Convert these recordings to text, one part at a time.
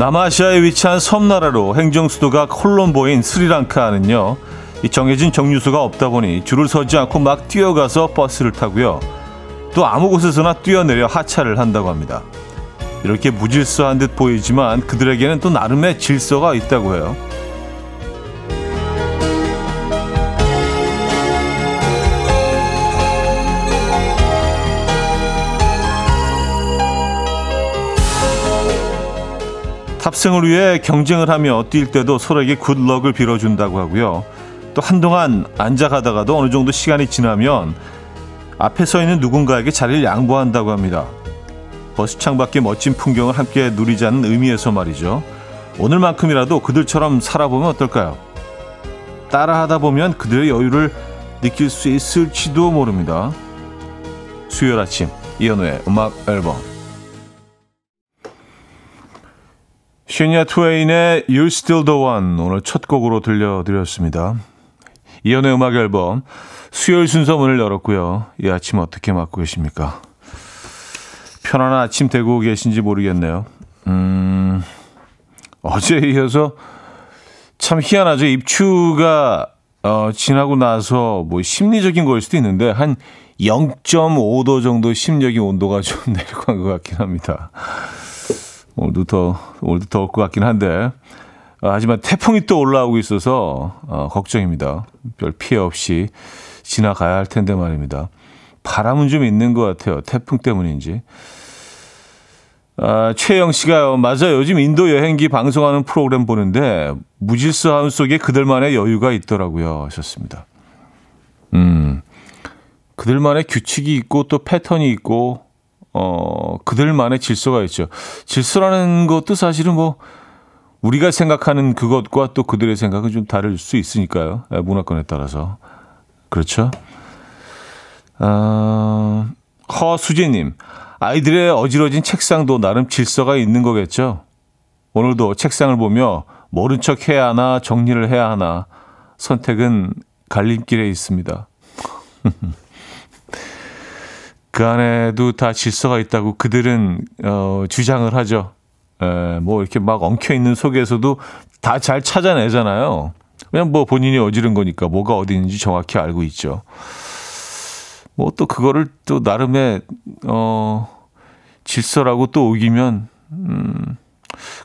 남아시아에 위치한 섬나라로 행정 수도가 콜롬보인 스리랑카는요. 이 정해진 정류소가 없다 보니 줄을 서지 않고 막 뛰어가서 버스를 타고요. 또 아무 곳에서나 뛰어내려 하차를 한다고 합니다. 이렇게 무질서한 듯 보이지만 그들에게는 또 나름의 질서가 있다고 해요. 탑승을 위해 경쟁을 하며 뛸 때도 서로에게 굿럭을 빌어준다고 하고요. 또 한동안 앉아 가다가도 어느 정도 시간이 지나면 앞에 서 있는 누군가에게 자리를 양보한다고 합니다. 버스 창 밖의 멋진 풍경을 함께 누리자는 의미에서 말이죠. 오늘만큼이라도 그들처럼 살아보면 어떨까요? 따라하다 보면 그들의 여유를 느낄 수 있을지도 모릅니다. 수요일 아침 이연우의 음악 앨범 슈니아 트웨인의 You're Still the One 오늘 첫 곡으로 들려드렸습니다. 이연의 음악 앨범 수요일 순서 문을 열었고요. 이 아침 어떻게 맞고 계십니까? 편안한 아침 되고 계신지 모르겠네요. 음, 어제 이어서 참 희한하죠. 입추가 어, 지나고 나서 뭐 심리적인 거일 수도 있는데 한 0.5도 정도 심리적인 온도가 좀 내려간 것 같긴 합니다. 오늘도 더, 오늘도 더울 것 같긴 한데. 아, 하지만 태풍이 또 올라오고 있어서 어, 걱정입니다. 별 피해 없이 지나가야 할 텐데 말입니다. 바람은 좀 있는 것 같아요. 태풍 때문인지. 아, 최영 씨가요. 맞아요. 요즘 인도 여행기 방송하는 프로그램 보는데 무질서함 속에 그들만의 여유가 있더라고요. 하셨습니다. 음. 그들만의 규칙이 있고 또 패턴이 있고 어, 그들만의 질서가 있죠. 질서라는 것도 사실은 뭐, 우리가 생각하는 그것과 또 그들의 생각은 좀 다를 수 있으니까요. 예, 문화권에 따라서. 그렇죠. 어, 허수진님, 아이들의 어지러진 책상도 나름 질서가 있는 거겠죠. 오늘도 책상을 보며 모른 척 해야 하나, 정리를 해야 하나, 선택은 갈림길에 있습니다. 그 안에도 다 질서가 있다고 그들은 어, 주장을 하죠. 에, 뭐 이렇게 막 엉켜 있는 속에서도 다 잘 찾아내잖아요. 그냥 뭐 본인이 어지른 거니까 뭐가 어디 있는지 정확히 알고 있죠. 뭐 또 그거를 또 나름의 어 질서라고 또 우기면 음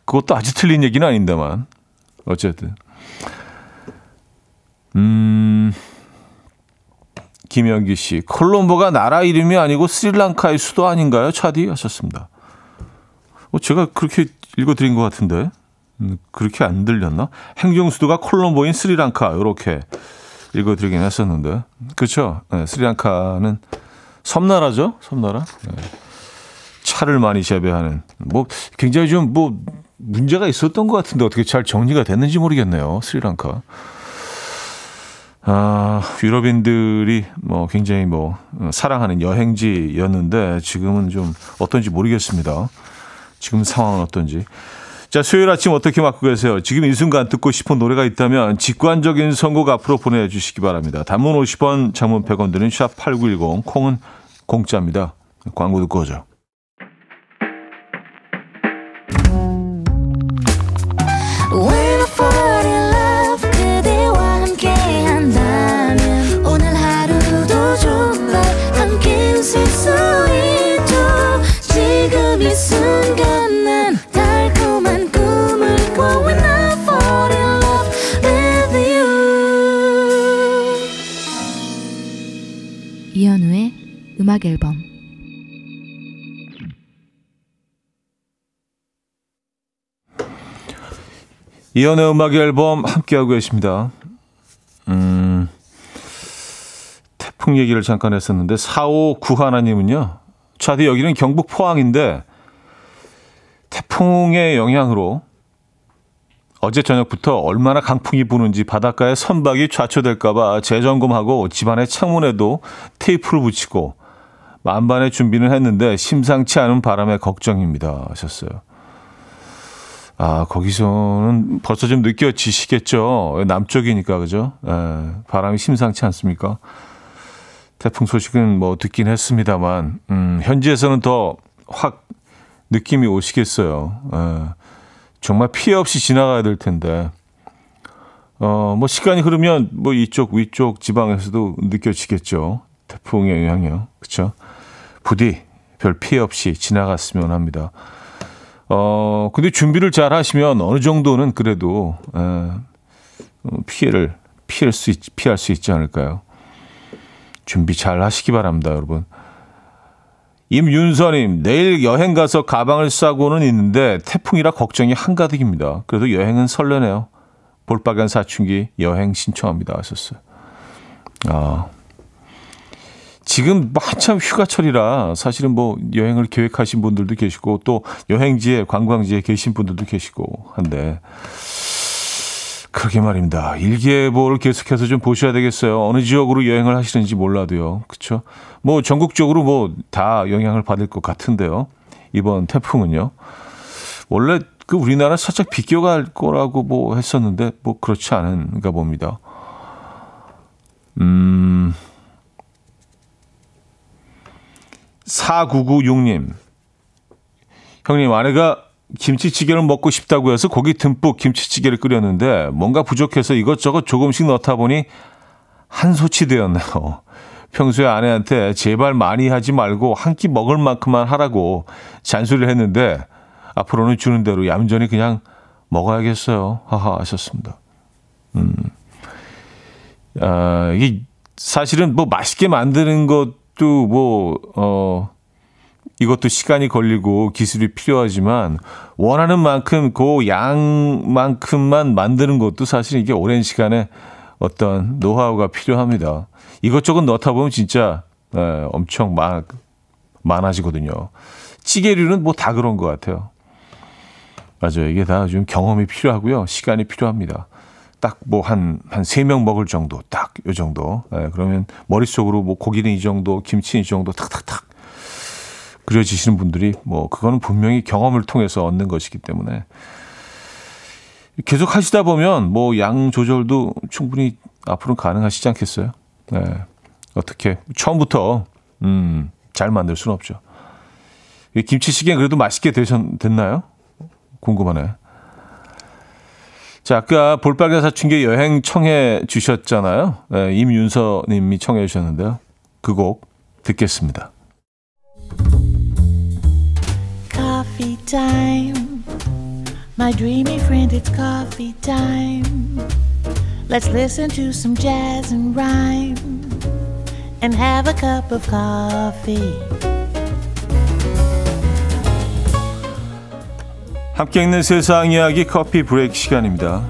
그것도 아주 틀린 얘기는 아닌데만 어쨌든 음 김영기 씨, 콜롬보가 나라 이름이 아니고 스리랑카의 수도 아닌가요? 차디 하셨습니다. 어, 제가 그렇게 읽어드린 것 같은데 음, 그렇게 안 들렸나? 행정 수도가 콜롬보인 스리랑카 이렇게 읽어드리긴 했었는데 그렇죠? 네, 스리랑카는 섬나라죠, 섬나라. 네. 차를 많이 재배하는 뭐 굉장히 좀 뭐 문제가 있었던 것 같은데 어떻게 잘 정리가 됐는지 모르겠네요, 스리랑카. 아, 유럽인들이 뭐 굉장히 뭐 사랑하는 여행지였는데 지금은 좀 어떤지 모르겠습니다. 지금 상황은 어떤지. 자, 수요일 아침 어떻게 맞고 계세요? 지금 이 순간 듣고 싶은 노래가 있다면 직관적인 선곡 앞으로 보내주시기 바랍니다. 단문 50원, 장문 100원 드는 샵8910, 콩은 공짜입니다. 광고 듣고 오죠. 이연의 음악 앨범 함께하고 계십니다. 음, 태풍 얘기를 잠깐 했었는데 4591님은요. 차디 여기는 경북 포항인데 태풍의 영향으로 어제 저녁부터 얼마나 강풍이 부는지 바닷가에 선박이 좌초될까봐 재점검하고 집안의 창문에도 테이프를 붙이고 만반의 준비는 했는데 심상치 않은 바람에 걱정입니다. 하셨어요. 아, 거기서는 벌써 좀 느껴지시겠죠. 남쪽이니까, 그죠? 에, 예, 바람이 심상치 않습니까? 태풍 소식은 뭐 듣긴 했습니다만, 음, 현지에서는 더 확 느낌이 오시겠어요. 에, 예. 정말 피해 없이 지나가야 될 텐데 어, 뭐 시간이 흐르면 뭐 이쪽 위쪽 지방에서도 느껴지겠죠. 태풍의 영향이요. 그렇죠? 부디 별 피해 없이 지나갔으면 합니다. 어, 근데 준비를 잘 하시면 어느 정도는 그래도 에, 어, 피해를 피할 수 있, 피할 수 있지 않을까요? 준비 잘 하시기 바랍니다, 여러분. 임윤서님, 내일 여행 가서 가방을 싸고는 있는데 태풍이라 걱정이 한가득입니다. 그래도 여행은 설레네요. 볼빨간 사춘기 여행 신청합니다. 하셨어요. 아. 지금 한참 휴가철이라 사실은 뭐 여행을 계획하신 분들도 계시고 또 여행지에 관광지에 계신 분들도 계시고 한데 그러게 말입니다. 일기예보를 계속해서 좀 보셔야 되겠어요. 어느 지역으로 여행을 하시는지 몰라도요. 그렇죠? 뭐 전국적으로 뭐 다 영향을 받을 것 같은데요. 이번 태풍은요. 원래 그 우리나라 살짝 비껴갈 거라고 뭐 했었는데 뭐 그렇지 않은가 봅니다. 음. 4996님. 형님, 아내가 김치찌개를 먹고 싶다고 해서 고기 듬뿍 김치찌개를 끓였는데 뭔가 부족해서 이것저것 조금씩 넣다 보니 한 소치 되었네요. 평소에 아내한테 제발 많이 하지 말고 한 끼 먹을 만큼만 하라고 잔소리를 했는데 앞으로는 주는 대로 얌전히 그냥 먹어야겠어요. 하하 하셨습니다. 음. 아, 이게 사실은 뭐 맛있게 만드는 것 도 뭐, 어, 이것도 시간이 걸리고 기술이 필요하지만 원하는 만큼 그 양만큼만 만드는 것도 사실 이게 오랜 시간에 어떤 노하우가 필요합니다. 이것저것 넣다 보면 진짜 네, 엄청 많, 많아지거든요. 찌개류는 뭐 다 그런 것 같아요. 맞아요. 이게 다 좀 경험이 필요하고요. 시간이 필요합니다. 딱 뭐 한, 한 세 명 먹을 정도, 딱 요 정도. 네, 그러면 머릿속으로 뭐 고기는 이 정도, 김치는 이 정도, 탁탁탁 그려지시는 분들이 뭐 그거는 분명히 경험을 통해서 얻는 것이기 때문에 계속 하시다 보면 뭐 양 조절도 충분히 앞으로는 가능하시지 않겠어요? 네. 어떻게 처음부터 음, 잘 만들 수는 없죠. 김치찌개 그래도 맛있게 되셨 됐나요? 궁금하네. 자, 아까 볼빨간 사춘기 여행 청해 주셨잖아요. 네, 임윤서 님이 청해 주셨는데요. 그 곡 듣겠습니다. Coffee time. My dreamy friend, it's coffee time. Let's listen to some jazz and rhyme and have a cup of coffee. 함께 읽는 세상 이야기 커피 브레이크 시간입니다.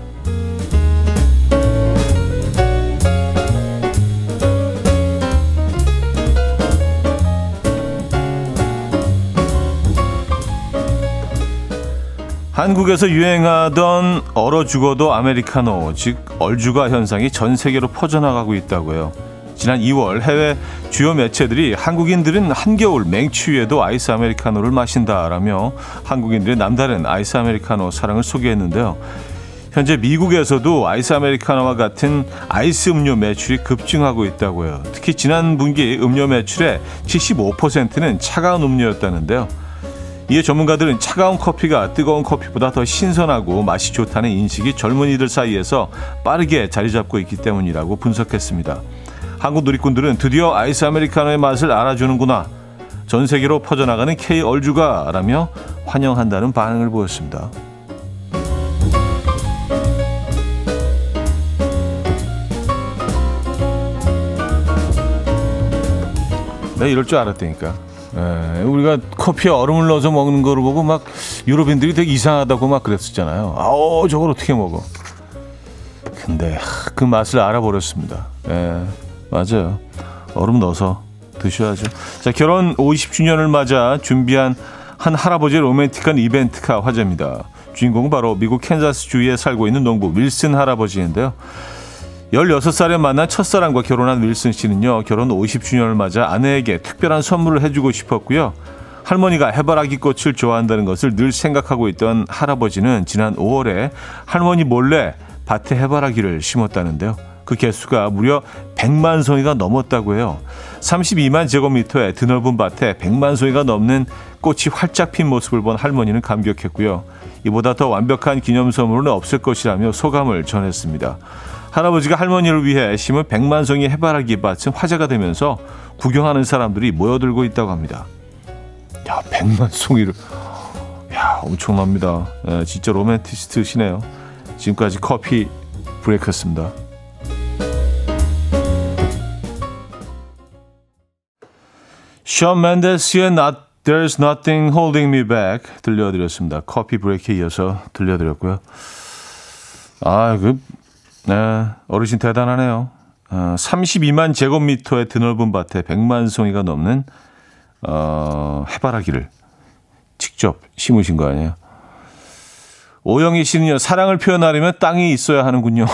한국에서 유행하던 얼어 죽어도 아메리카노, 즉 얼죽아 현상이 전 세계로 퍼져나가고 있다고요. 지난 2월 해외 주요 매체들이 한국인들은 한겨울 맹추위에도 아이스 아메리카노를 마신다라며 한국인들의 남다른 아이스 아메리카노 사랑을 소개했는데요. 현재 미국에서도 아이스 아메리카노와 같은 아이스 음료 매출이 급증하고 있다고요. 특히 지난 분기 음료 매출의 75%는 차가운 음료였다는데요. 이에 전문가들은 차가운 커피가 뜨거운 커피보다 더 신선하고 맛이 좋다는 인식이 젊은이들 사이에서 빠르게 자리 잡고 있기 때문이라고 분석했습니다. 한국 누리꾼들은 드디어 아이스 아메리카노의 맛을 알아주는구나. 전 세계로 퍼져나가는 K 얼주가라며 환영한다는 반응을 보였습니다. 내가 이럴 줄 알았다니까. 에, 예, 우리가 커피에 얼음을 넣어서 먹는 거를 보고 막 유럽인들이 되게 이상하다고 막 그랬었잖아요. 아우 저걸 어떻게 먹어? 근데 그 맛을 알아버렸습니다. 에. 맞아요. 얼음 넣어서 드셔야죠. 자, 결혼 50주년을 맞아 준비한 한 할아버지의 로맨틱한 이벤트가 화제입니다. 주인공은 바로 미국 캔자스 주에 살고 있는 농부 윌슨 할아버지인데요. 16살에 만난 첫사랑과 결혼한 윌슨 씨는요, 결혼 50주년을 맞아 아내에게 특별한 선물을 해주고 싶었고요. 할머니가 해바라기 꽃을 좋아한다는 것을 늘 생각하고 있던 할아버지는 지난 5월에 할머니 몰래 밭에 해바라기를 심었다는데요. 그 개수가 무려 100만 송이가 넘었다고 해요. 32만 제곱미터의 드넓은 밭에 100만 송이가 넘는 꽃이 활짝 핀 모습을 본 할머니는 감격했고요. 이보다 더 완벽한 기념 선물은 없을 것이라며 소감을 전했습니다. 할아버지가 할머니를 위해 심은 100만 송이 해바라기 밭은 화제가 되면서 구경하는 사람들이 모여들고 있다고 합니다. 야, 100만 송이를. 야, 엄청납니다. 예, 진짜 로맨티스트시네요. 지금까지 커피 브레이크였습니다. 션 맨데스의 Not, There's Nothing Holding Me Back 들려드렸습니다. 커피 브레이크에 이어서 들려드렸고요. 아, 그, 네, 어르신 대단하네요. 어, 32만 제곱미터의 드넓은 밭에 100만 송이가 넘는 어, 해바라기를 직접 심으신 거 아니에요? 오영희 씨는요, 사랑을 표현하려면 땅이 있어야 하는군요.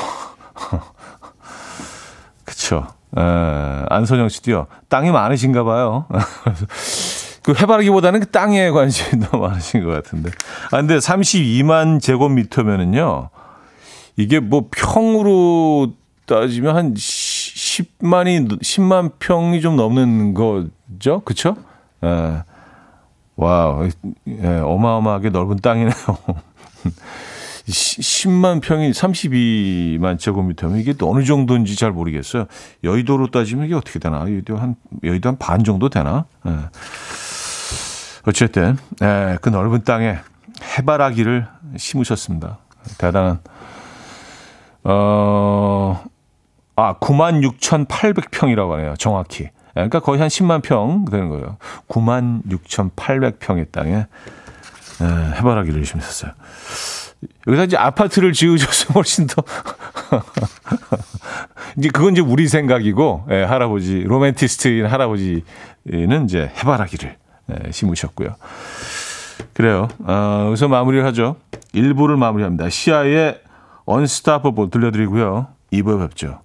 그쵸. 에, 안선영 씨도요, 땅이 많으신가 봐요. 그 해바라기보다는 그 땅에 관심이 더 많으신 것 같은데. 아, 근데 32만 제곱미터면은요, 이게 뭐 평으로 따지면 한 10만이, 10만 평이 좀 넘는 거죠? 그쵸? 에, 와우, 예, 어마어마하게 넓은 땅이네요. 10만 평이 32만 제곱미터면 이게 또 어느 정도인지 잘 모르겠어요. 여의도로 따지면 이게 어떻게 되나? 여의도 한, 여의도 한 반 정도 되나? 예. 어쨌든, 예, 그 넓은 땅에 해바라기를 심으셨습니다. 대단한, 어, 아, 9만 6,800평이라고 하네요. 정확히. 예, 그러니까 거의 한 10만 평 되는 거예요. 9만 6,800평의 땅에 예, 해바라기를 심으셨어요. 여기서 이제 아파트를 지으셔서 훨씬 더 이제 그건 이제 우리 생각이고 예, 할아버지 로맨티스트인 할아버지는 이제 해바라기를 예, 심으셨고요. 그래요. 어, 여기서 마무리를 하죠. 1부를 마무리합니다. 시아의 언스타퍼볼 들려드리고요. 2부에 뵙죠.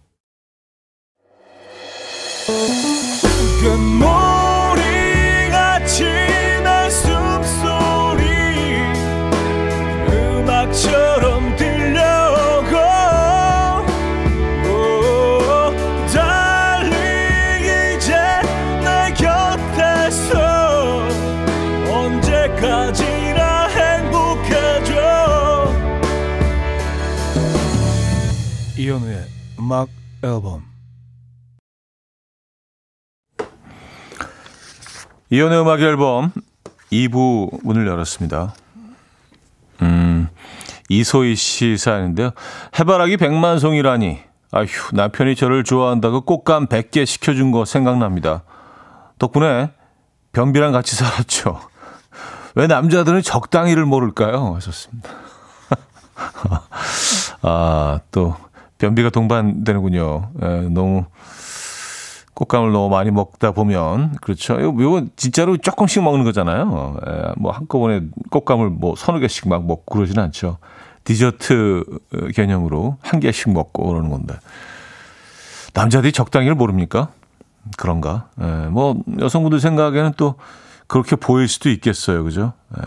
음악 앨범 이현우의 음악 앨범 2부 문을 열었습니다. 음, 이소희 씨 사연인데요. 해바라기 백만송이라니. 아휴, 남편이 저를 좋아한다고 꽃감 100개 시켜준 거 생각납니다. 덕분에 변비랑 같이 살았죠. 왜 남자들은 적당히를 모를까요? 하셨습니다. 아, 또, 변비가 동반되는군요. 에, 예, 너무 꽃감을 너무 많이 먹다 보면 그렇죠. 이거 진짜로 조금씩 먹는 거잖아요. 에, 예, 뭐 한꺼번에 꽃감을 뭐 서너 개씩 막 먹고 그러지는 않죠. 디저트 개념으로 한 개씩 먹고 그러는 건데 남자들이 적당히를 모릅니까? 그런가? 에, 예, 뭐 여성분들 생각에는 또 그렇게 보일 수도 있겠어요, 그죠? 에.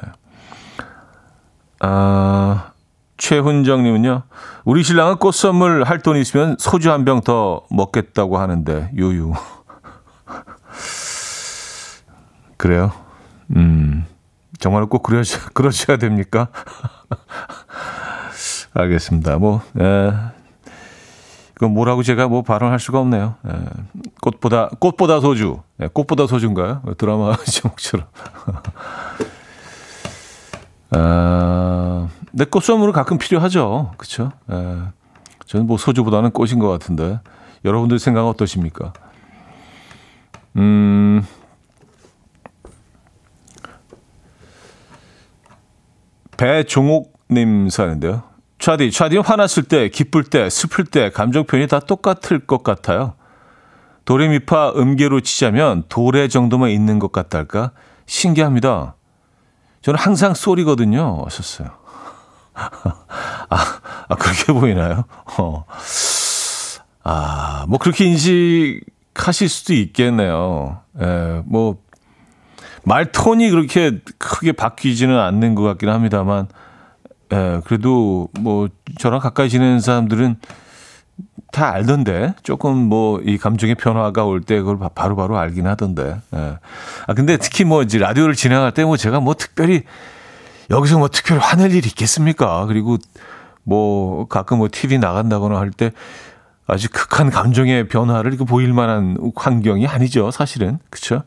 아. 최훈정님은요, 우리 신랑은 꽃 선물 할 돈 있으면 소주 한 병 더 먹겠다고 하는데, 유유. 그래요? 음, 정말 꼭 그러셔, 그러셔야 됩니까? 알겠습니다. 뭐, 에, 그건 뭐라고 제가 뭐 발언할 수가 없네요. 에, 꽃보다, 꽃보다 소주. 에, 꽃보다 소주인가요? 드라마 제목처럼. 아, 내 꽃 선물은 가끔 필요하죠. 그쵸? 예. 저는 뭐 소주보다는 꽃인 것 같은데. 여러분들 생각은 어떠십니까? 음, 배종옥님 사는데요. 차디, 차디 화났을 때, 기쁠 때, 슬플 때, 감정 표현이 다 똑같을 것 같아요. 도레미파 음계로 치자면 도레 정도만 있는 것 같달까? 신기합니다. 저는 항상 쏘리거든요. 하셨어요. 아, 아, 그렇게 보이나요? 어. 아, 뭐 그렇게 인식하실 수도 있겠네요. 예, 뭐, 말 톤이 그렇게 크게 바뀌지는 않는 것 같긴 합니다만, 예, 그래도 뭐 저랑 가까이 지내는 사람들은 다 알던데 조금 뭐 이 감정의 변화가 올 때 그걸 바로바로 바로 알긴 하던데. 예. 아 근데 특히 뭐 이제 라디오를 진행할 때 뭐 제가 뭐 특별히 여기서 뭐 특별히 화낼 일이 있겠습니까? 그리고 뭐 가끔 뭐 TV 나간다거나 할 때 아주 극한 감정의 변화를 보일 만한 환경이 아니죠, 사실은. 그렇죠?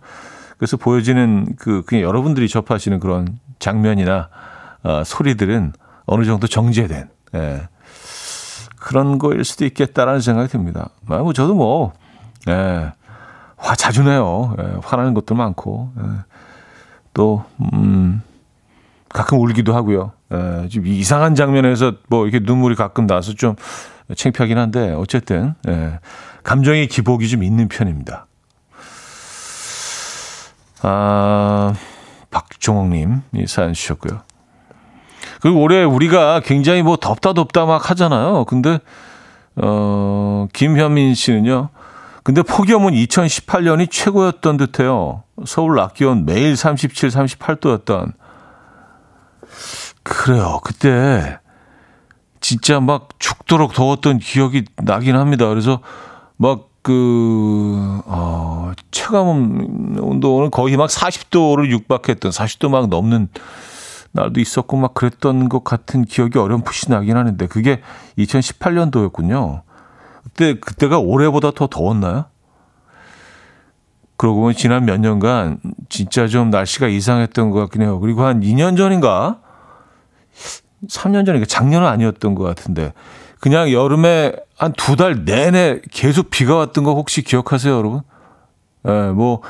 그래서 보여지는 그 그냥 여러분들이 접하시는 그런 장면이나 어, 소리들은 어느 정도 정제된 예. 그런 거일 수도 있겠다라는 생각이 듭니다. 아, 뭐 저도 뭐 예. 화 자주 내요. 예. 화나는 것도 많고 예. 또 음, 가끔 울기도 하고요. 예. 좀 이상한 장면에서 뭐 이렇게 눈물이 가끔 나서 좀 창피하긴 한데 어쨌든 예. 감정의 기복이 좀 있는 편입니다. 아, 박종옥님 이 사연 주셨고요. 그리고 올해 우리가 굉장히 뭐 덥다 덥다 막 하잖아요. 근데 어, 김현민 씨는요. 근데 폭염은 2018년이 최고였던 듯해요. 서울 낮 기온 매일 37, 38도였던. 그래요. 그때 진짜 막 죽도록 더웠던 기억이 나긴 합니다. 그래서 막 그, 어, 체감 온도는 거의 막 40도를 육박했던, 40도 막 넘는 날도 있었고 막 그랬던 것 같은 기억이 어렴풋이 나긴 하는데 그게 2018년도였군요. 그때, 그때가 올해보다 더 더웠나요? 그러고 보면 지난 몇 년간 진짜 좀 날씨가 이상했던 것 같긴 해요. 그리고 한 2년 전인가? 3년 전인가? 작년은 아니었던 것 같은데. 그냥 여름에 한 두 달 내내 계속 비가 왔던 거 혹시 기억하세요, 여러분? 예, 뭐,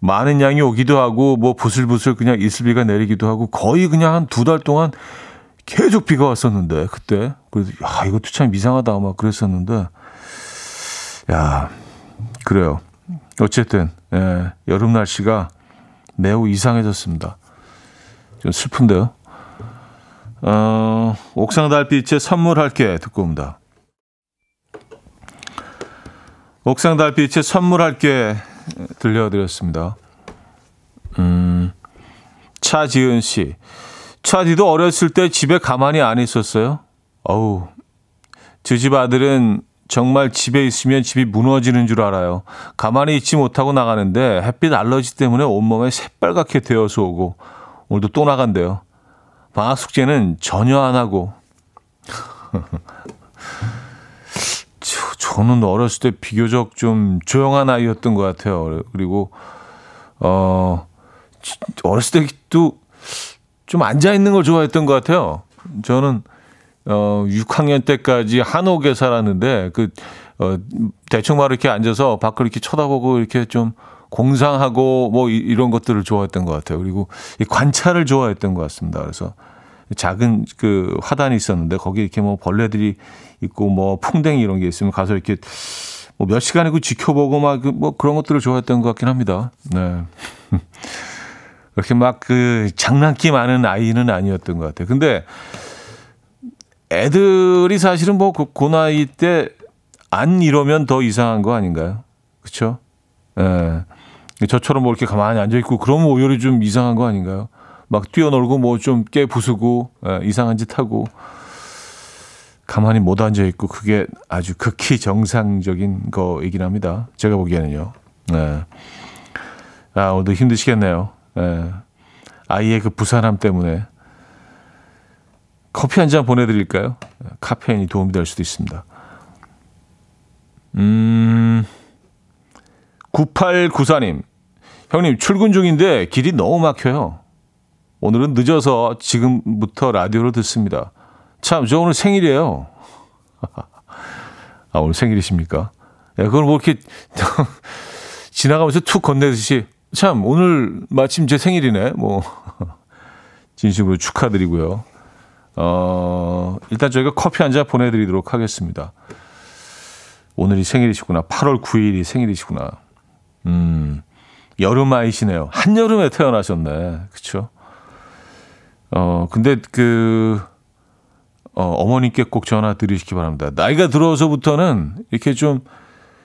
많은 양이 오기도 하고, 뭐, 부슬부슬 그냥 이슬비가 내리기도 하고, 거의 그냥 한 두 달 동안 계속 비가 왔었는데, 그때. 그래서, 야, 이것도 참 이상하다, 막 그랬었는데, 야, 그래요. 어쨌든, 예, 여름 날씨가 매우 이상해졌습니다. 좀 슬픈데요. 어, 옥상 달빛에 선물할게 듣고 옵니다. 옥상 달빛에 선물할게 들려드렸습니다. 음, 차지은 씨. 차디도 어렸을 때 집에 가만히 안 있었어요. 어우, 저 집 아들은 정말 집에 있으면 집이 무너지는 줄 알아요. 가만히 있지 못하고 나가는데 햇빛 알러지 때문에 온몸에 새빨갛게 되어서 오고 오늘도 또 나간대요. 방학 숙제는 전혀 안 하고. 저, 저는 어렸을 때 비교적 좀 조용한 아이였던 것 같아요. 그리고, 어, 어렸을 때도 좀 앉아 있는 걸 좋아했던 것 같아요. 저는, 어, 6학년 때까지 한옥에 살았는데, 그, 어, 대충 말 이렇게 앉아서 밖을 이렇게 쳐다보고 이렇게 좀 공상하고 뭐 이 런 것들을 좋아했던 것 같아요. 그리고 이 관찰을 좋아했던 것 같습니다. 그래서 작은 그 화단이 있었는데 거기 이렇게 뭐 벌레들이 있고 뭐 풍뎅이 이런 게 있으면 가서 이렇게 뭐 몇 시간이고 지켜보고 막 뭐 그런 것들을 좋아했던 것 같긴 합니다. 네. 그렇게 막 그 장난기 많은 아이는 아니었던 것 같아요. 근데 애들이 사실은 뭐그 그 나이 때 안 이러면 더 이상한 거 아닌가요? 그렇죠? 예. 저처럼 뭐 이렇게 가만히 앉아 있고 그러면 오히려 좀 이상한 거 아닌가요? 막 뛰어놀고 뭐 좀 깨 부수고 예, 이상한 짓 하고 가만히 못 앉아 있고 그게 아주 극히 정상적인 거이긴 합니다. 제가 보기에는요. 네. 아 오늘도 힘드시겠네요. 네. 아이의 그 부산함 때문에 커피 한 잔 보내드릴까요? 카페인이 도움이 될 수도 있습니다. 음, 9894님. 형님, 출근 중인데 길이 너무 막혀요. 오늘은 늦어서 지금부터 라디오를 듣습니다. 참, 저 오늘 생일이에요. 아, 오늘 생일이십니까? 야, 그걸 뭐 이렇게 지나가면서 툭 건네듯이 참, 오늘 마침 제 생일이네. 뭐, 진심으로 축하드리고요. 어, 일단 저희가 커피 한 잔 보내드리도록 하겠습니다. 오늘이 생일이시구나. 8월 9일이 생일이시구나. 음, 여름 아이시네요. 한여름에 태어나셨네. 그쵸? 어, 근데 그, 어, 어머님께 꼭 전화 드리시기 바랍니다. 나이가 들어서부터는 이렇게 좀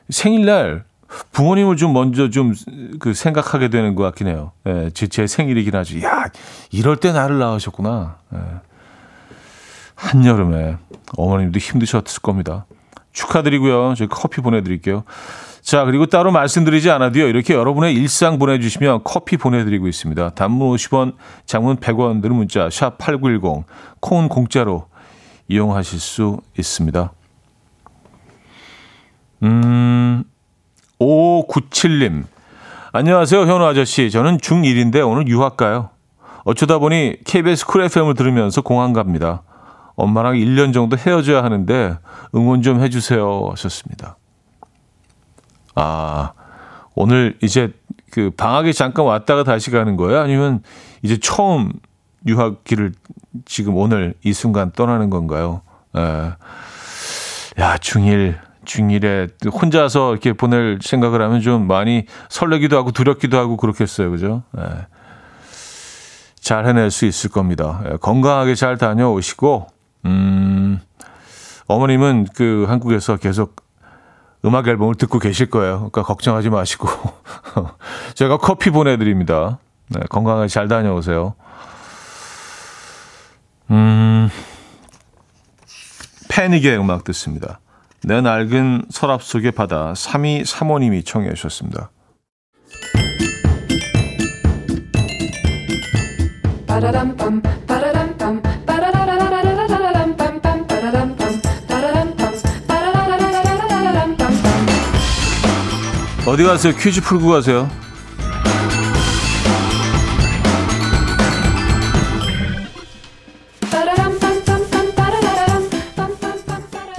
생일날 부모님을 좀 먼저 좀 그 생각하게 되는 것 같긴 해요. 예, 제, 제 생일이긴 하죠. 야, 이럴 때 나를 낳으셨구나. 예. 한여름에 어머님도 힘드셨을 겁니다. 축하드리고요. 저희 커피 보내드릴게요. 자, 그리고 따로 말씀드리지 않아도요. 이렇게 여러분의 일상 보내주시면 커피 보내드리고 있습니다. 단문 50원, 장문 100원 드는 문자 샵 8910, 콩은 공짜로 이용하실 수 있습니다. 음, 5597님. 안녕하세요, 현우 아저씨. 저는 중1인데 오늘 유학 가요. 어쩌다 보니 KBS 쿨 FM을 들으면서 공항 갑니다. 엄마랑 1년 정도 헤어져야 하는데 응원 좀 해주세요 하셨습니다. 아, 오늘 이제 그 방학에 잠깐 왔다가 다시 가는 거예요? 아니면 이제 처음 유학기를 지금 오늘 이 순간 떠나는 건가요? 에. 예. 야, 중1, 중1에 혼자서 이렇게 보낼 생각을 하면 좀 많이 설레기도 하고 두렵기도 하고 그렇겠어요. 그죠? 에. 예. 잘 해낼 수 있을 겁니다. 에, 예, 건강하게 잘 다녀오시고, 음, 어머님은 그 한국에서 계속 음악 앨범을 듣고 계실 거예요. 그러니까 걱정하지 마시고 제가 커피 보내드립니다. 네, 건강하게 잘 다녀오세요. 음, 패닉의 음악 듣습니다. 내 낡은 서랍 속의 바다 3위 사모님이 청해 주셨습니다. 어디 가세요? 퀴즈 풀고 가세요.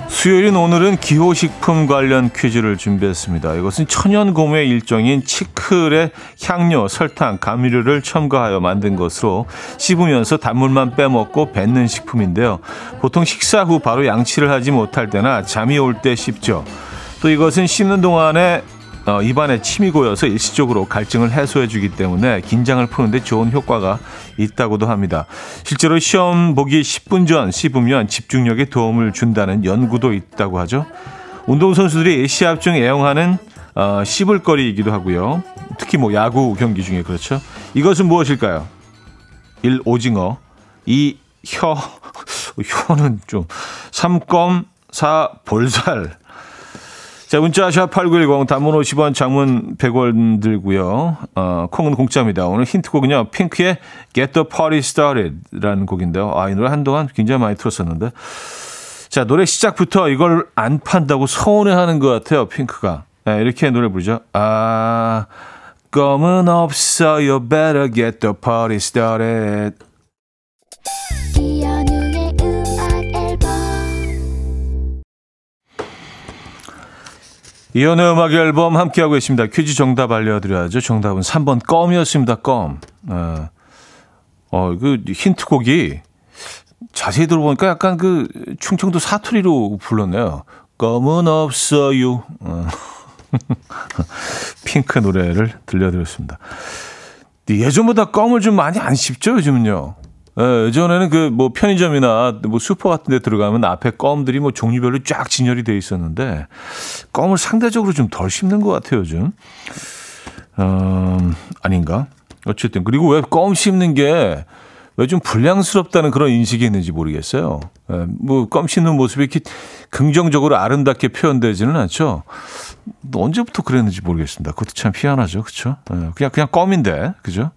수요일인 오늘은 기호식품 관련 퀴즈를 준비했습니다. 이것은 천연 고무의 일종인 치클의 향료, 설탕, 감미료를 첨가하여 만든 것으로 씹으면서 단물만 빼먹고 뱉는 식품인데요. 보통 식사 후 바로 양치를 하지 못할 때나 잠이 올 때 씹죠. 또 이것은 씹는 동안에 어, 입안에 침이 고여서 일시적으로 갈증을 해소해 주기 때문에 긴장을 푸는데 좋은 효과가 있다고도 합니다. 실제로 시험 보기 10분 전 씹으면 집중력에 도움을 준다는 연구도 있다고 하죠. 운동선수들이 시합 중 애용하는 어, 씹을 거리이기도 하고요. 특히 뭐 야구 경기 중에 그렇죠. 이것은 무엇일까요? 1. 오징어 2. 혀 혀는 좀 3 껌 4. 볼살 자, 문자 샵8910 단문 50원 장문 100원 들고요. 어, 콩은 공짜입니다. 오늘 힌트곡은요. 핑크의 Get the Party Started 라는 곡인데요. 아, 이 노래 한동안 굉장히 많이 들었었는데. 자, 노래 시작부터 이걸 안 판다고 서운해 하는 것 같아요. 핑크가. 네, 이렇게 노래 부르죠. 아, 껌은 없어. You better get the party started. 이연의 음악 앨범 함께하고 있습니다. 퀴즈 정답 알려드려야죠. 정답은 3번 껌이었습니다. 껌. 어, 어, 그 힌트곡이 자세히 들어보니까 약간 그 충청도 사투리로 불렀네요. 껌은 없어요. 어. 핑크 노래를 들려드렸습니다. 예전보다 껌을 좀 많이 안 씹죠, 요즘은요. 예, 예전에는 그 뭐 편의점이나 뭐 슈퍼 같은 데 들어가면 앞에 껌들이 뭐 종류별로 쫙 진열이 돼 있었는데 껌을 상대적으로 좀 덜 씹는 것 같아요, 요즘. 어, 아닌가? 어쨌든. 그리고 왜 껌 씹는 게 왜 좀 불량스럽다는 그런 인식이 있는지 모르겠어요. 예, 뭐껌 씹는 모습이 이렇게 긍정적으로 아름답게 표현되지는 않죠. 언제부터 그랬는지 모르겠습니다. 그것도 참 희한하죠. 그렇죠? 예, 그냥 그냥 껌인데. 그죠?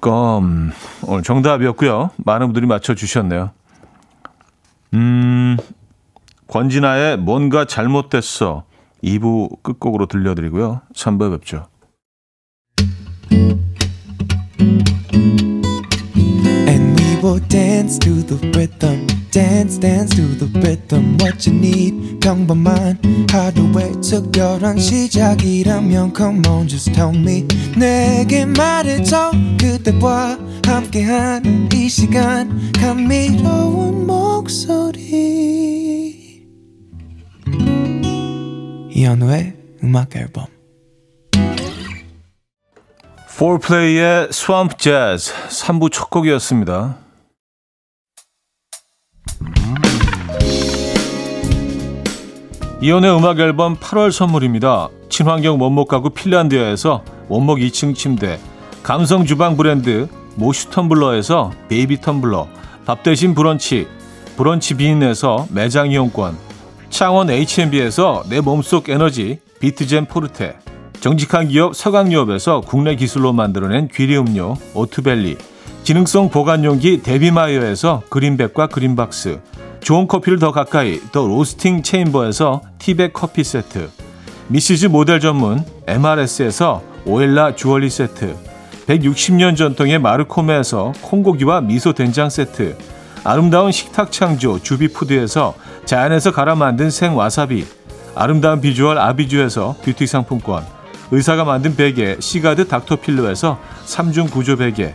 껌. 오늘 정답이었고요. 많은 분들이 맞춰주셨네요. 음, 권진아의 뭔가 잘못됐어. 2부 끝곡으로 들려드리고요. 3부에 뵙죠. will dance to the rhythm. Dance, dance to the rhythm. What you need, 평범한 하루의 특별한 시작이라면 Come on, just tell me. 내게 말해줘. 그대와 함께한 이 시간. 감미로운 목소리. 이현우의 음악 앨범. 4플레이의 Swamp Jazz 3부 첫 곡이었습니다. 이연의 음악 앨범 8월 선물입니다. 친환경 원목 가구 핀란드에서 원목 2층 침대, 감성 주방 브랜드 모슈 텀블러에서 베이비 텀블러, 밥 대신 브런치, 브런치 빈에서 매장 이용권, 창원 H&B에서 내 몸속 에너지 비트젠 포르테 정직한 기업 서강유업에서 국내 기술로 만들어낸 귀리 음료 오트벨리 기능성 보관용기 데비마이어에서 그린백과 그린박스 좋은 커피를 더 가까이 더 로스팅 체임버에서 티백 커피 세트 미시즈 모델 전문 MRS에서 오엘라 주얼리 세트 160년 전통의 마르코메에서 콩고기와 미소 된장 세트 아름다운 식탁 창조 주비푸드에서 자연에서 갈아 만든 생와사비 아름다운 비주얼 아비주에서 뷰티 상품권 의사가 만든 베개 시가드 닥터필로에서 3중 구조 베개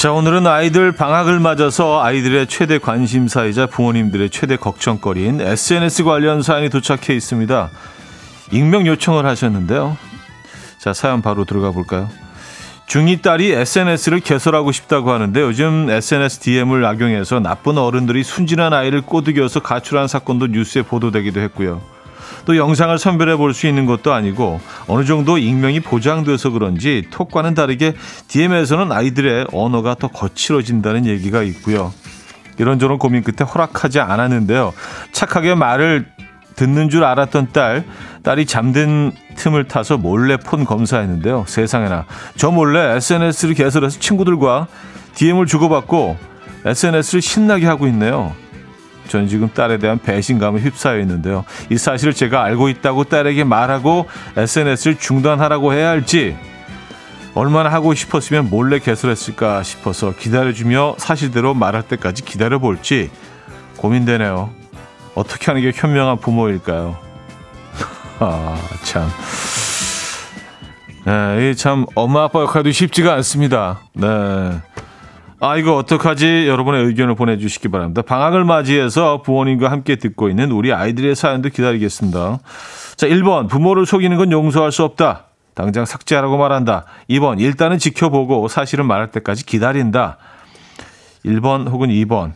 자, 오늘은 아이들 방학을 맞아서 아이들의 최대 관심사이자 부모님들의 최대 걱정거리인 SNS 관련 사연이 도착해 있습니다. 익명 요청을 하셨는데요. 자, 사연 바로 들어가 볼까요? 중2 딸이 SNS를 개설하고 싶다고 하는데 요즘 SNS DM을 악용해서 나쁜 어른들이 순진한 아이를 꼬드겨서 가출한 사건도 뉴스에 보도되기도 했고요. 또 영상을 선별해 볼 수 있는 것도 아니고 어느 정도 익명이 보장돼서 그런지 톡과는 다르게 DM에서는 아이들의 언어가 더 거칠어진다는 얘기가 있고요. 이런저런 고민 끝에 허락하지 않았는데요. 착하게 말을 듣는 줄 알았던 딸, 딸이 잠든 틈을 타서 몰래 폰 검사했는데요. 세상에나. 저 몰래 SNS를 개설해서 친구들과 DM을 주고받고 SNS를 신나게 하고 있네요. 저는 지금 딸에 대한 배신감에 휩싸여 있는데요. 이 사실을 제가 알고 있다고 딸에게 말하고 SNS를 중단하라고 해야 할지 얼마나 하고 싶었으면 몰래 개설했을까 싶어서 기다려주며 사실대로 말할 때까지 기다려볼지 고민되네요. 어떻게 하는 게 현명한 부모일까요? 아, 참. 네, 참 엄마 아빠 역할도 쉽지가 않습니다. 네. 아, 이거 어떡하지? 여러분의 의견을 보내주시기 바랍니다. 방학을 맞이해서 부모님과 함께 듣고 있는 우리 아이들의 사연도 기다리겠습니다. 자, 1번. 부모를 속이는 건 용서할 수 없다. 당장 삭제하라고 말한다. 2번. 일단은 지켜보고 사실은 말할 때까지 기다린다. 1번 혹은 2번.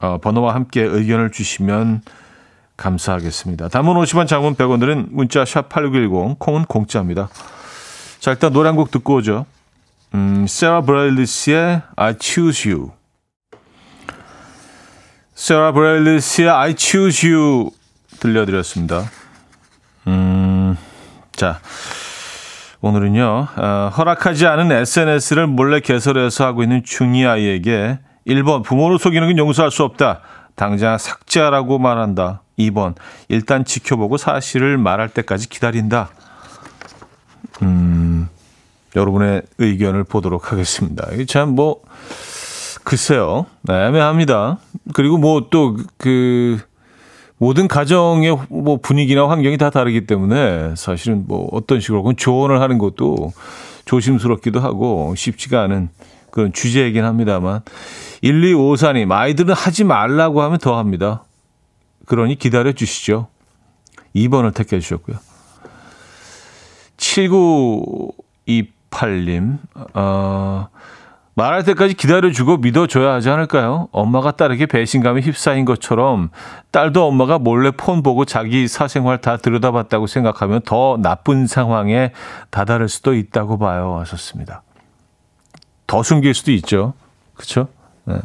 어, 번호와 함께 의견을 주시면 감사하겠습니다. 담은 50원 장문 100원들은 문자 샵8910 콩은 공짜입니다. 자, 일단 노래 한 곡 듣고 오죠. 음, 세라 브레일리스의 I Choose You. 세라 브레일리스의 I Choose You 들려드렸습니다. 음, 자. 오늘은요, 어, 허락하지 않은 SNS를 몰래 개설해서 하고 있는 중2 아이에게 1번, 부모를 속이는 건 용서할 수 없다. 당장 삭제하라고 말한다. 2번, 일단 지켜보고 사실을 말할 때까지 기다린다. 음, 여러분의 의견을 보도록 하겠습니다. 참 뭐, 글쎄요. 네, 애매합니다. 그리고 뭐 또 그, 모든 가정의 뭐 분위기나 환경이 다 다르기 때문에 사실은 뭐 어떤 식으로 조언을 하는 것도 조심스럽기도 하고 쉽지가 않은 그런 주제이긴 합니다만 1254님, 아이들은 하지 말라고 하면 더 합니다. 그러니 기다려 주시죠. 2번을 택해 주셨고요. 7928 님, 어, 말할 때까지 기다려주고 믿어줘야 하지 않을까요? 엄마가 딸에게 배신감에 휩싸인 것처럼 딸도 엄마가 몰래 폰 보고 자기 사생활 다 들여다봤다고 생각하면 더 나쁜 상황에 다다를 수도 있다고 봐요. 하셨습니다. 더 숨길 수도 있죠. 그쵸? 네.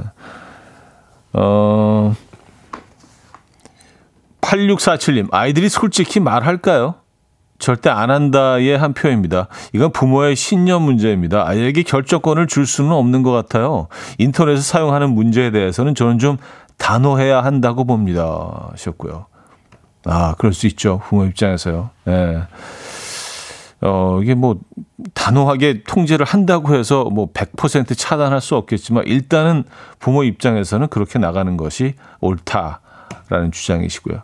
어, 8647님, 아이들이 솔직히 말할까요? 절대 안 한다의 한 표입니다. 이건 부모의 신념 문제입니다. 아이에게 결정권을 줄 수는 없는 것 같아요. 인터넷을 사용하는 문제에 대해서는 저는 좀 단호해야 한다고 봅니다. 하셨고요. 아, 그럴 수 있죠. 부모 입장에서요. 예. 네. 어, 이게 뭐, 단호하게 통제를 한다고 해서 뭐 100% 차단할 수 없겠지만 일단은 부모 입장에서는 그렇게 나가는 것이 옳다라는 주장이시고요.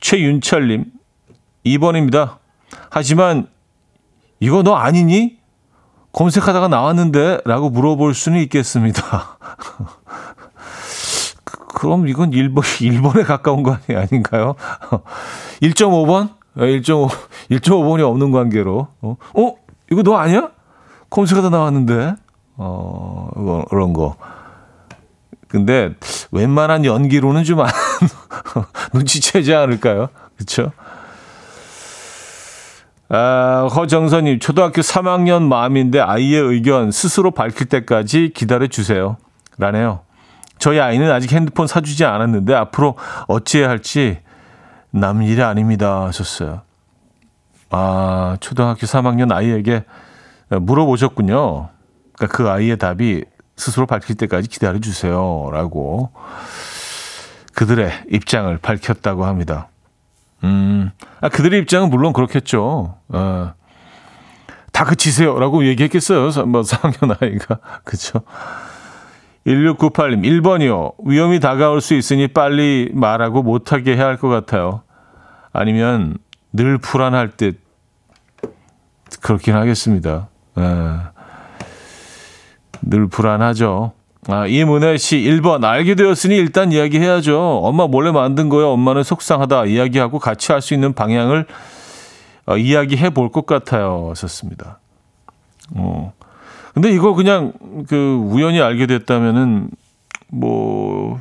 최윤철님, 2번입니다. 하지만 이거 너 아니니? 검색하다가 나왔는데 라고 물어볼 수는 있겠습니다. 그럼 이건 1번, 1번에 가까운 거 아닌가요? 1.5번? 1.5, 1.5번이 없는 관계로. 어? 어? 이거 너 아니야? 검색하다 나왔는데. 어, 그런 거. 근데 웬만한 연기로는 좀 안, 눈치채지 않을까요? 그쵸? 아, 허정선님, 초등학교 3학년 마음인데 아이의 의견 스스로 밝힐 때까지 기다려 주세요. 라네요. 저희 아이는 아직 핸드폰 사주지 않았는데 앞으로 어찌해야 할지 남 일이 아닙니다. 하셨어요. 아, 초등학교 3학년 아이에게 물어보셨군요. 그러니까 그 아이의 답이 스스로 밝힐 때까지 기다려 주세요. 라고 그들의 입장을 밝혔다고 합니다. 음, 아, 그들의 입장은 물론 그렇겠죠. 어, 다 그치세요라고 얘기했겠어요. 뭐 4학년 아이가. 그죠? 1698님, 1번이요. 위험이 다가올 수 있으니 빨리 말하고 못하게 해야 할 것 같아요. 아니면 늘 불안할 듯 그렇긴 하겠습니다. 예. 늘 불안하죠. 아, 이문혜 씨 1번 알게 되었으니 일단 이야기해야죠. 엄마 몰래 만든 거예요. 엄마는 속상하다. 이야기하고 같이 할 수 있는 방향을 어, 이야기해 볼 것 같아요. 썼습니다. 어. 근데 이거 그냥 그 우연히 알게 됐다면은 뭐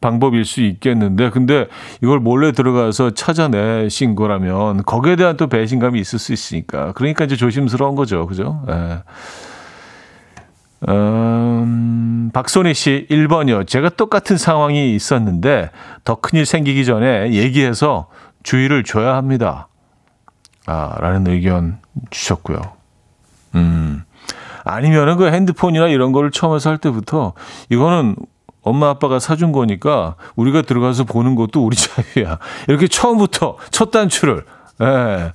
방법일 수 있겠는데 근데 이걸 몰래 들어가서 찾아내신 거라면 거기에 대한 또 배신감이 있을 수 있으니까 그러니까 이제 조심스러운 거죠. 그죠? 예. 음, 박소희 씨 1번이요. 제가 똑같은 상황이 있었는데 더 큰일 생기기 전에 얘기해서 주의를 줘야 합니다. 아, 라는 의견 주셨고요. 음. 아니면은 그 핸드폰이나 이런 거를 처음에 살 때부터 이거는 엄마 아빠가 사준 거니까 우리가 들어가서 보는 것도 우리 자유야. 이렇게 처음부터 첫 단추를 예.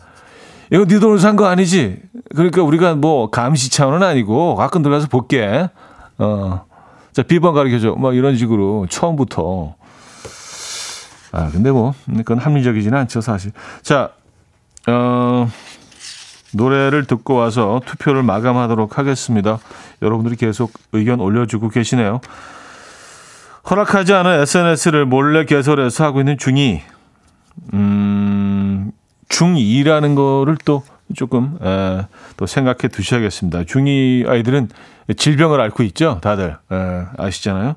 이거 네 돈으로 산 거 아니지? 그러니까 우리가 뭐 감시 차원은 아니고 가끔 들어가서 볼게. 어. 자, 비번 가르쳐줘. 막 이런 식으로 처음부터. 아, 근데 뭐, 그건 합리적이지는 않죠, 사실. 자, 어, 노래를 듣고 와서 투표를 마감하도록 하겠습니다. 여러분들이 계속 의견 올려주고 계시네요. 허락하지 않은 SNS를 몰래 개설해서 하고 있는 중이, 음, 중2라는 거를 또 조금 에, 또 생각해 두셔야겠습니다. 중2 아이들은 질병을 앓고 있죠. 다들 에, 아시잖아요.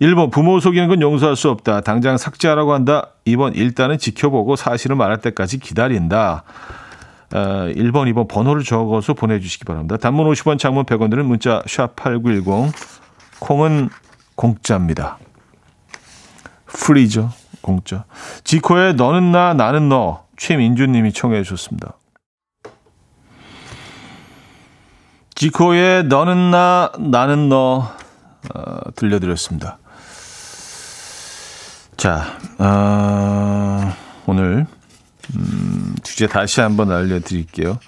1번 부모 속이는 건 용서할 수 없다. 당장 삭제하라고 한다. 2번 일단은 지켜보고 사실을 말할 때까지 기다린다. 에, 1번, 2번 번호를 적어서 보내주시기 바랍니다. 단문 50원, 장문 100원 드는 문자 샵 8910 콩은 공짜입니다. 프리죠. 공짜. 지코의 너는 나 나는 너 최민주님이 청해 주셨습니다. 지코의 너는 나 나는 너 어, 들려드렸습니다. 자 어, 오늘 음, 주제 다시 한번 알려드릴게요.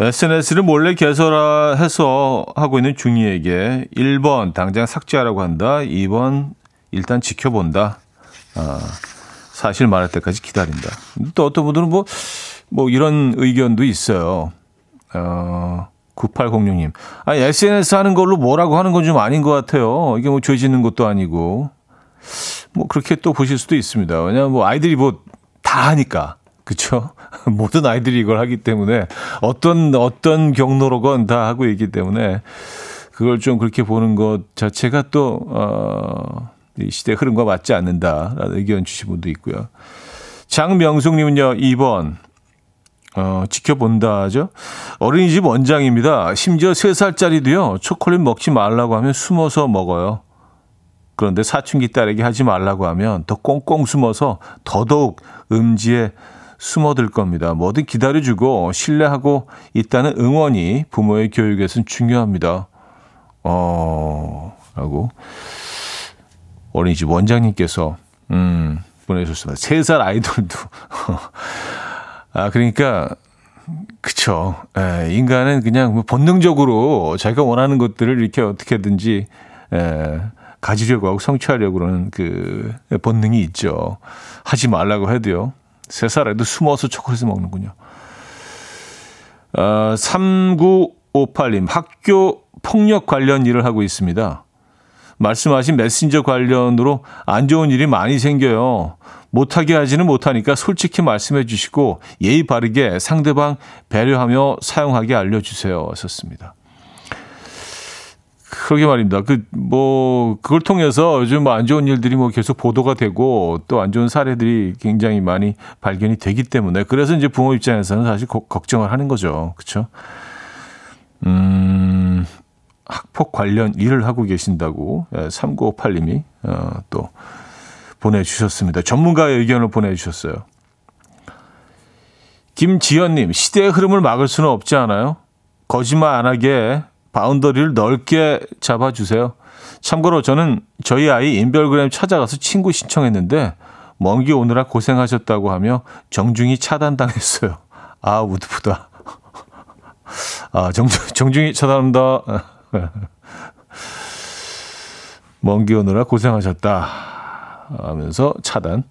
SNS를 몰래 개설해서 하고 있는 중이에게 1번 당장 삭제하라고 한다. 2번 일단 지켜본다. 아, 사실 말할 때까지 기다린다. 또 어떤 분들은 뭐, 뭐 이런 의견도 있어요. 어, 9806님. 아니, SNS 하는 걸로 뭐라고 하는 건 좀 아닌 것 같아요. 이게 뭐 죄 짓는 것도 아니고. 뭐 그렇게 또 보실 수도 있습니다. 왜냐하면 뭐 아이들이 뭐 다 하니까. 그쵸? 모든 아이들이 이걸 하기 때문에 어떤, 어떤 경로로건 다 하고 있기 때문에 그걸 좀 그렇게 보는 것 자체가 또, 어, 이 시대 흐름과 맞지 않는다라는 의견 주신 분도 있고요. 장명숙님은요, 2번. 어, 지켜본다죠. 어린이집 원장입니다. 심지어 3살짜리도요, 초콜릿 먹지 말라고 하면 숨어서 먹어요. 그런데 사춘기 딸에게 하지 말라고 하면 더 꽁꽁 숨어서 더더욱 음지에 숨어들 겁니다. 뭐든 기다려주고 신뢰하고 있다는 응원이 부모의 교육에선 중요합니다. 어, 라고 어린이집 원장님께서, 음, 보내주셨습니다. 세살 아이돌도. 아, 그러니까, 그쵸. 에, 예, 인간은 그냥 뭐 본능적으로 자기가 원하는 것들을 이렇게 어떻게든지, 에, 예, 가지려고 하고 성취하려고 그러는 그 본능이 있죠. 하지 말라고 해도요. 세 살에도 숨어서 초콜릿을 먹는군요. 어, 3958님, 학교 폭력 관련 일을 하고 있습니다. 말씀하신 메신저 관련으로 안 좋은 일이 많이 생겨요. 못하게 하지는 못하니까 솔직히 말씀해 주시고 예의 바르게 상대방 배려하며 사용하게 알려주세요. 하셨습니다. 그러게 말입니다. 그, 뭐, 그걸 통해서 요즘 뭐 안 좋은 일들이 뭐 계속 보도가 되고 또 안 좋은 사례들이 굉장히 많이 발견이 되기 때문에 그래서 이제 부모 입장에서는 사실 고, 걱정을 하는 거죠. 그쵸? 음, 학폭 관련 일을 하고 계신다고 3958님이 예, 어, 또 보내주셨습니다. 전문가의 의견을 보내주셨어요. 김지연님, 시대의 흐름을 막을 수는 없지 않아요? 거짓말 안 하게 바운더리를 넓게 잡아주세요. 참고로 저는 저희 아이 인별그램 찾아가서 친구 신청했는데 먼 길 오느라 고생하셨다고 하며 정중히 차단당했어요. 아, 우드프다. 아, 정, 정중히 차단합니다. 먼 길 오느라 고생하셨다. 하면서 차단.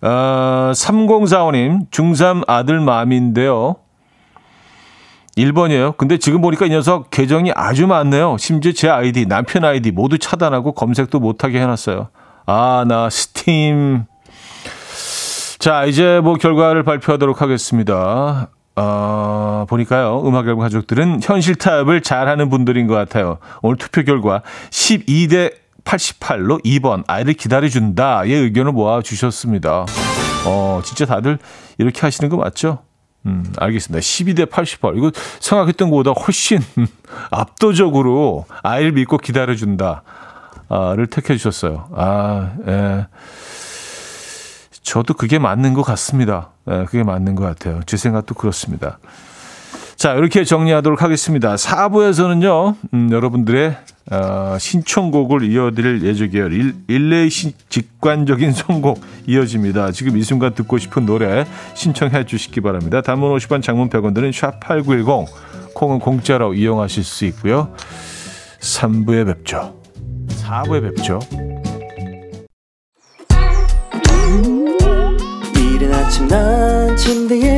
아, 3045님, 중3 아들 맘인데요. 1번이에요. 근데 지금 보니까 이 녀석 계정이 아주 많네요. 심지어 제 아이디, 남편 아이디 모두 차단하고 검색도 못하게 해놨어요. 아, 나 스팀. 자, 이제 뭐 결과를 발표하도록 하겠습니다. 어, 보니까요. 음악 앨범 가족들은 현실 타협을 잘하는 분들인 것 같아요. 오늘 투표 결과 12대 88로 2번 아이를 기다려준다의 의견을 모아주셨습니다. 어, 진짜 다들 이렇게 하시는 거 맞죠? 음, 알겠습니다. 12대 88. 이거 생각했던 것보다 훨씬 압도적으로 아이를 믿고 기다려준다. 를 택해 주셨어요. 아, 예. 저도 그게 맞는 것 같습니다. 예, 그게 맞는 것 같아요. 제 생각도 그렇습니다. 자, 이렇게 정리하도록 하겠습니다. 4부에서는요, 음, 여러분들의 어, 신청곡을 이어드릴 예정이에요. 일레이 직관적인 선곡 이어집니다. 지금 이 순간 듣고 싶은 노래 신청해 주시기 바랍니다. 단문 50원 장문 100원들은 샵8910 콩은 공짜로 이용하실 수 있고요. 3부에 뵙죠. 4부에 뵙죠. 이른 아침 난 침대에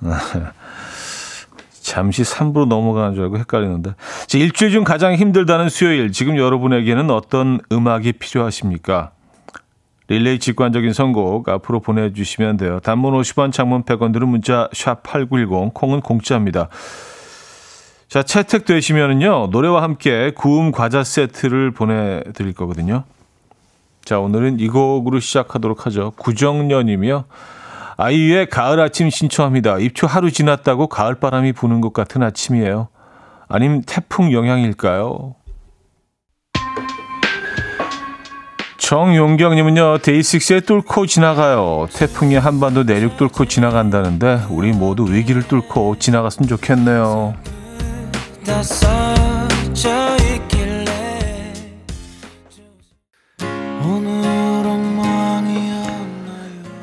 잠시 3부로 넘어가는 줄 알고 헷갈리는데. 자, 일주일 중 가장 힘들다는 수요일, 지금 여러분에게는 어떤 음악이 필요하십니까? 릴레이 직관적인 선곡 앞으로 보내주시면 돼요. 단문 50원, 장문 100원 들은 문자 샵 8910, 콩은 공짜입니다. 자, 채택되시면은요, 노래와 함께 구움 과자 세트를 보내드릴 거거든요. 자, 오늘은 이 곡으로 시작하도록 하죠. 구정년이며 아이유의 가을 아침 신청합니다. 입추 하루 지났다고 가을 바람이 부는 것 같은 아침이에요. 아님 태풍 영향일까요? 정용경님은요, 데이식스에 뚫고 지나가요. 태풍이 한반도 내륙 뚫고 지나간다는데, 우리 모두 위기를 뚫고 지나갔으면 좋겠네요.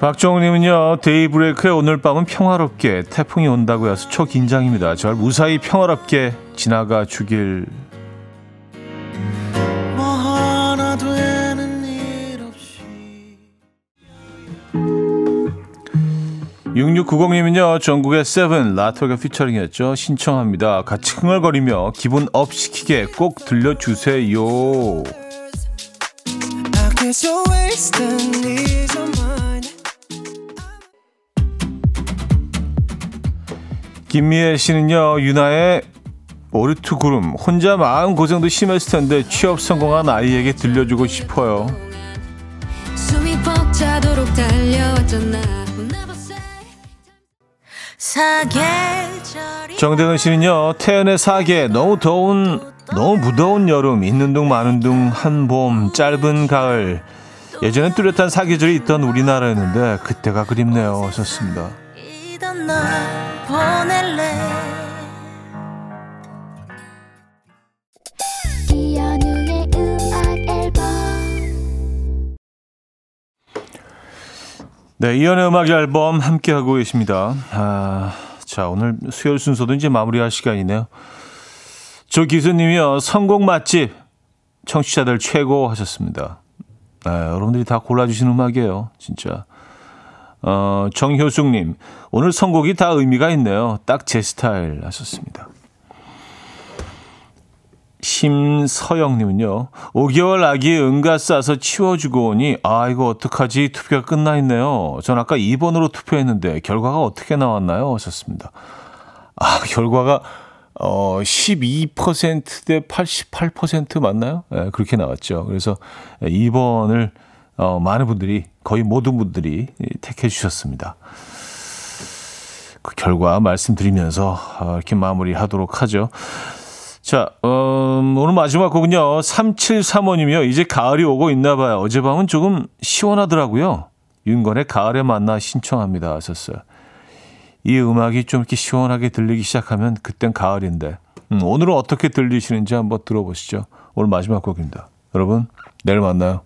박정우님은요, 데이브레이크의 오늘 밤은 평화롭게 태풍이 온다고 해서 초긴장입니다. 절 무사히 평화롭게 지나가 주길. 뭐 6690님은요, 정국의 Seven, 라토가 피처링했죠. 신청합니다. 같이 흥얼거리며 기분 up 시키게 꼭 들려주세요. 김미애 씨는요, 유나의 오르투 구름, 혼자 마음 고생도 심했을 텐데 취업 성공한 아이에게 들려주고 싶어요. 정대근 씨는요, 태연의 사계, 너무 더운, 너무 무더운 여름, 있는 둥 마는 둥 한 봄, 짧은 가을. 예전엔 뚜렷한 사계절이 있던 우리나라였는데 그때가 그립네요. 하셨습니다. 날 보낼래 앨범 네, 이연의 음악 앨범 함께 하고 계십니다. 아, 자, 오늘 수요일 순서도 이제 마무리할 시간이네요. 조 기수님이요, 성공 맛집 청취자들 최고 하셨습니다. 네, 여러분들이 다 골라주신 음악이에요, 진짜. 어, 정효숙님, 오늘 선곡이 다 의미가 있네요. 딱 제 스타일 하셨습니다. 심서영님은요, 5개월 아기 응가 싸서 치워주고 오니, 아, 이거 어떡하지? 투표가 끝나 있네요. 전 아까 2번으로 투표했는데, 결과가 어떻게 나왔나요? 하셨습니다. 아, 결과가, 어, 12%대 88% 맞나요? 네, 그렇게 나왔죠. 그래서 2번을, 어, 많은 분들이, 거의 모든 분들이 택해 주셨습니다. 그 결과 말씀드리면서, 어, 이렇게 마무리하도록 하죠. 자, 음, 오늘 마지막 곡은요. 3735님이요. 이제 가을이 오고 있나 봐요. 어젯밤은 조금 시원하더라고요. 윤건의 가을에 만나 신청합니다. 하셨어요. 이 음악이 좀 이렇게 시원하게 들리기 시작하면 그땐 가을인데. 음, 오늘은 어떻게 들리시는지 한번 들어보시죠. 오늘 마지막 곡입니다. 여러분, 내일 만나요.